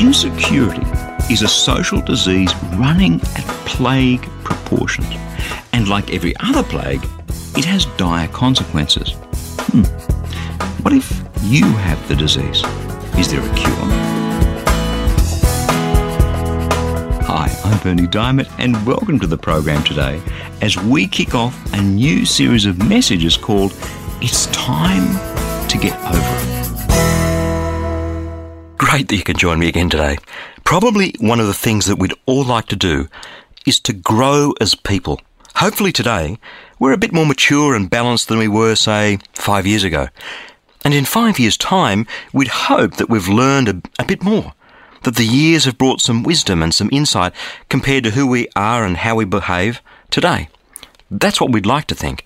Insecurity is a social disease running at plague proportions. And like every other plague, it has dire consequences. Hmm. What if you have the disease? Is there a cure? Hi, I'm Berni Dymet, and welcome to the program today as we kick off a new series of messages called It's Time to Get Over It. Great that you can join me again today. Probably one of the things that we'd all like to do is to grow as people. Hopefully today, we're a bit more mature and balanced than we were, say, five years ago. And in five years' time, we'd hope that we've learned a, a, bit more, that the years have brought some wisdom and some insight compared to who we are and how we behave today. That's what we'd like to think.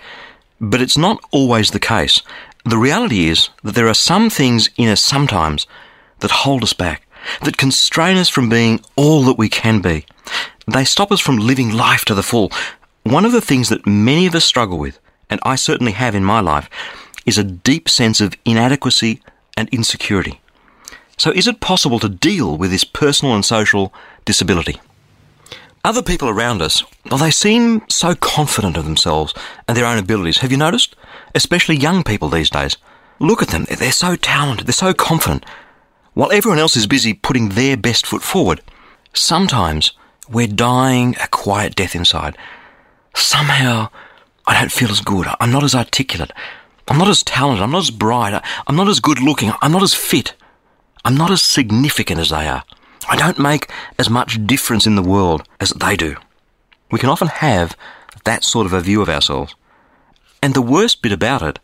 But it's not always the case. The reality is that there are some things in us sometimes that hold us back, that constrain us from being all that we can be. They stop us from living life to the full. One of the things that many of us struggle with, and I certainly have in my life, is a deep sense of inadequacy and insecurity. So, is it possible to deal with this personal and social disability? Other people around us, well, they seem so confident of themselves and their own abilities. Have you noticed? Especially young people these days. Look at them. They're so talented. They're so confident while everyone else is busy putting their best foot forward, sometimes we're dying a quiet death inside. Somehow, I don't feel as good. I'm not as articulate. I'm not as talented. I'm not as bright. I'm not as good looking. I'm not as fit. I'm not as significant as they are. I don't make as much difference in the world as they do. We can often have that sort of a view of ourselves. And the worst bit about it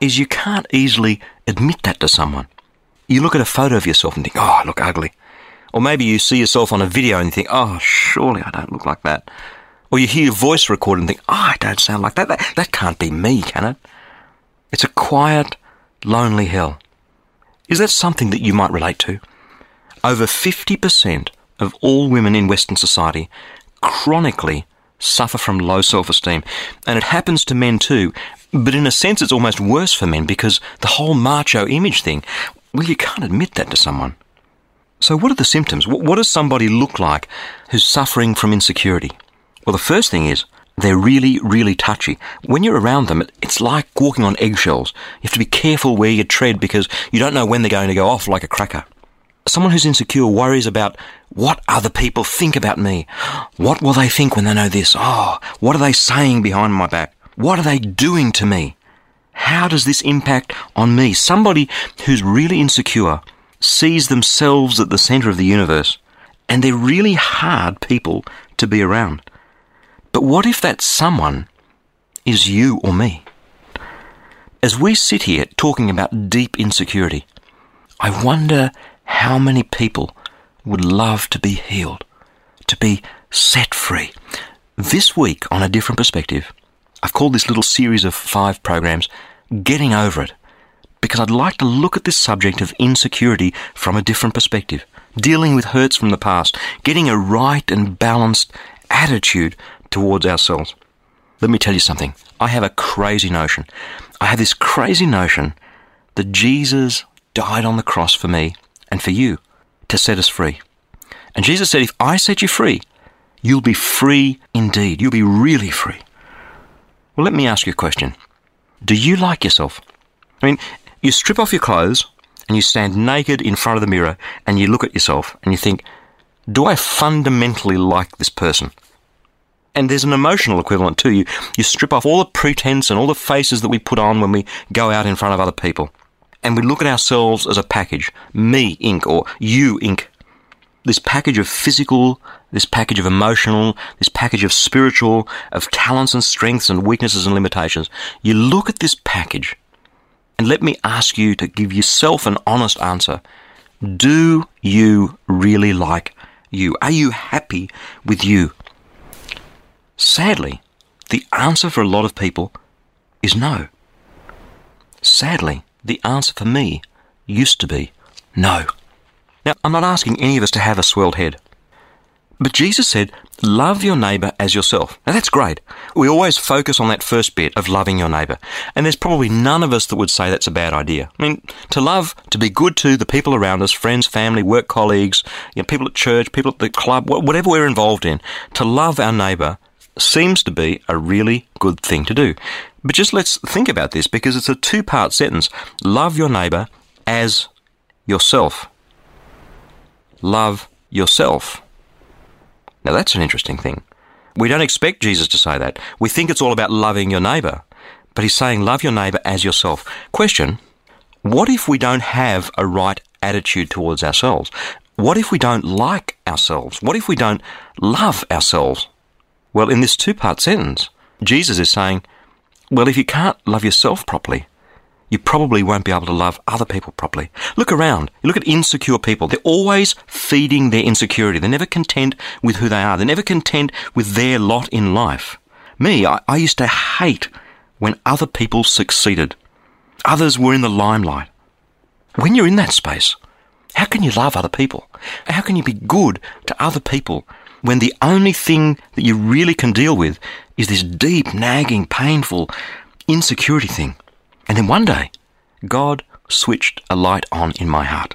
is you can't easily admit that to someone you look at a photo of yourself and think, oh, I look ugly. Or maybe you see yourself on a video and you think, oh, surely I don't look like that. Or you hear your voice recorded and think, oh, I don't sound like that. That, that can't be me, can it? It's a quiet, lonely hell. Is that something that you might relate to? Over 50% of all women in Western society chronically suffer from low self esteem. And it happens to men too. But in a sense, it's almost worse for men because the whole macho image thing. Well, you can't admit that to someone. So, what are the symptoms? What does somebody look like who's suffering from insecurity? Well, the first thing is they're really, really touchy. When you're around them, it's like walking on eggshells. You have to be careful where you tread because you don't know when they're going to go off like a cracker. Someone who's insecure worries about what other people think about me. What will they think when they know this? Oh, what are they saying behind my back? What are they doing to me? How does this impact on me? Somebody who's really insecure sees themselves at the center of the universe, and they're really hard people to be around. But what if that someone is you or me? As we sit here talking about deep insecurity, I wonder how many people would love to be healed, to be set free. This week, on a different perspective, I've called this little series of five programs Getting Over It, because I'd like to look at this subject of insecurity from a different perspective, dealing with hurts from the past, getting a right and balanced attitude towards ourselves. Let me tell you something. I have a crazy notion. I have this crazy notion that Jesus died on the cross for me and for you to set us free. And Jesus said, if I set you free, you'll be free indeed. You'll be really free. Well, let me ask you a question. Do you like yourself? I mean, you strip off your clothes and you stand naked in front of the mirror and you look at yourself and you think, do I fundamentally like this person? And there's an emotional equivalent too. You, you strip off all the pretense and all the faces that we put on when we go out in front of other people. And we look at ourselves as a package. Me, Inc., or you, Inc this package of physical, this package of emotional, this package of spiritual, of talents and strengths and weaknesses and limitations. You look at this package and let me ask you to give yourself an honest answer. Do you really like you? Are you happy with you? Sadly, the answer for a lot of people is no. Sadly, the answer for me used to be no. Now, I'm not asking any of us to have a swelled head. But Jesus said, love your neighbour as yourself. Now that's great. We always focus on that first bit of loving your neighbour. And there's probably none of us that would say that's a bad idea. I mean, to love, to be good to the people around us, friends, family, work colleagues, you know, people at church, people at the club, whatever we're involved in, to love our neighbour seems to be a really good thing to do. But just let's think about this because it's a two part sentence. Love your neighbour as yourself. Love yourself. Now that's an interesting thing. We don't expect Jesus to say that. We think it's all about loving your neighbour. But he's saying love your neighbour as yourself. Question What if we don't have a right attitude towards ourselves? What if we don't like ourselves? What if we don't love ourselves? Well, in this two part sentence, Jesus is saying, well, if you can't love yourself properly, you probably won't be able to love other people properly. Look around. Look at insecure people. They're always feeding their insecurity. They're never content with who they are. They're never content with their lot in life. Me, I, I used to hate when other people succeeded. Others were in the limelight. When you're in that space, how can you love other people? How can you be good to other people when the only thing that you really can deal with is this deep, nagging, painful insecurity thing. And then one day, God switched a light on in my heart.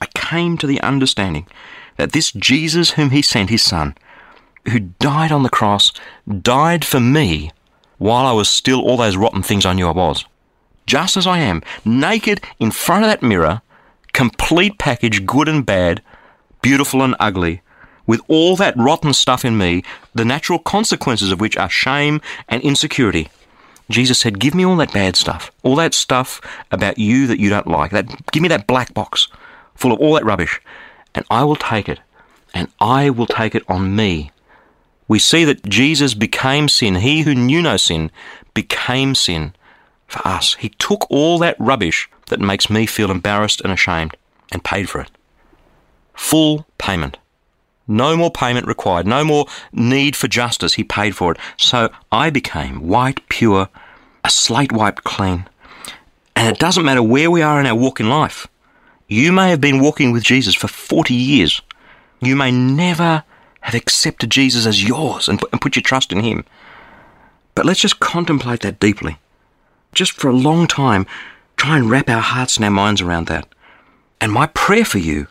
I came to the understanding that this Jesus whom He sent, His Son, who died on the cross, died for me while I was still all those rotten things I knew I was. Just as I am, naked in front of that mirror, complete package, good and bad, beautiful and ugly, with all that rotten stuff in me, the natural consequences of which are shame and insecurity. Jesus said, Give me all that bad stuff, all that stuff about you that you don't like. That, give me that black box full of all that rubbish, and I will take it, and I will take it on me. We see that Jesus became sin. He who knew no sin became sin for us. He took all that rubbish that makes me feel embarrassed and ashamed and paid for it. Full payment. No more payment required, no more need for justice. He paid for it. So I became white, pure, a slate wiped clean. And it doesn't matter where we are in our walk in life. You may have been walking with Jesus for 40 years. You may never have accepted Jesus as yours and put your trust in Him. But let's just contemplate that deeply. Just for a long time, try and wrap our hearts and our minds around that. And my prayer for you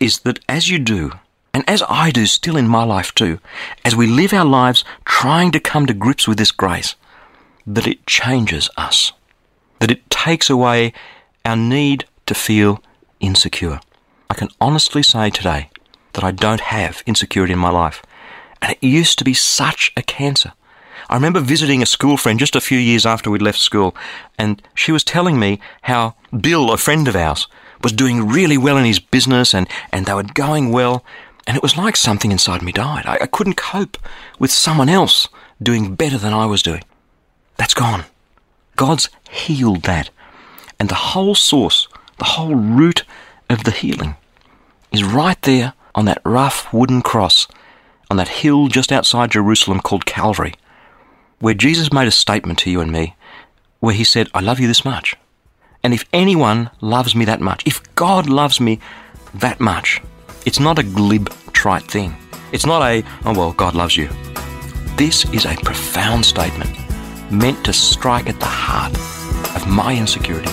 is that as you do, and as I do still in my life too, as we live our lives trying to come to grips with this grace, that it changes us, that it takes away our need to feel insecure. I can honestly say today that I don't have insecurity in my life, and it used to be such a cancer. I remember visiting a school friend just a few years after we'd left school, and she was telling me how Bill, a friend of ours, was doing really well in his business and, and they were going well, and it was like something inside me died. I, I couldn't cope with someone else doing better than I was doing. That's gone. God's healed that. And the whole source, the whole root of the healing is right there on that rough wooden cross on that hill just outside Jerusalem called Calvary, where Jesus made a statement to you and me, where he said, I love you this much. And if anyone loves me that much, if God loves me that much, it's not a glib, trite thing. It's not a, oh well, God loves you. This is a profound statement meant to strike at the heart of my insecurity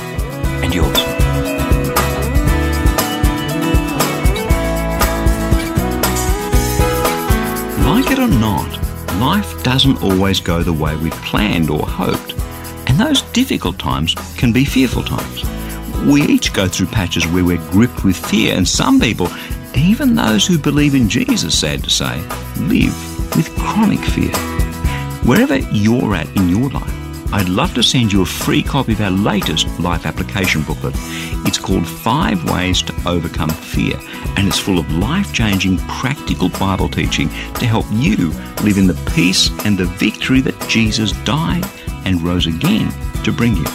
and yours. Like it or not, life doesn't always go the way we planned or hoped, and those difficult times can be fearful times. We each go through patches where we're gripped with fear, and some people even those who believe in Jesus, sad to say, live with chronic fear. Wherever you're at in your life, I'd love to send you a free copy of our latest life application booklet. It's called Five Ways to Overcome Fear, and it's full of life changing, practical Bible teaching to help you live in the peace and the victory that Jesus died and rose again to bring you.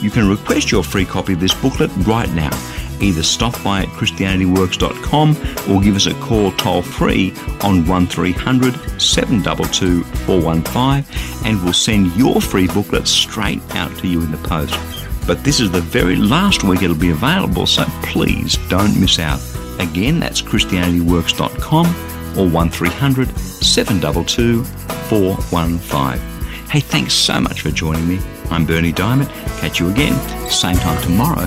You can request your free copy of this booklet right now Either stop by at ChristianityWorks.com or give us a call toll free on 1300 722 415 and we'll send your free booklet straight out to you in the post. But this is the very last week it'll be available, so please don't miss out. Again, that's ChristianityWorks.com or 1300 722 415. Hey, thanks so much for joining me. I'm Berni Dymet. Catch you again, same time tomorrow,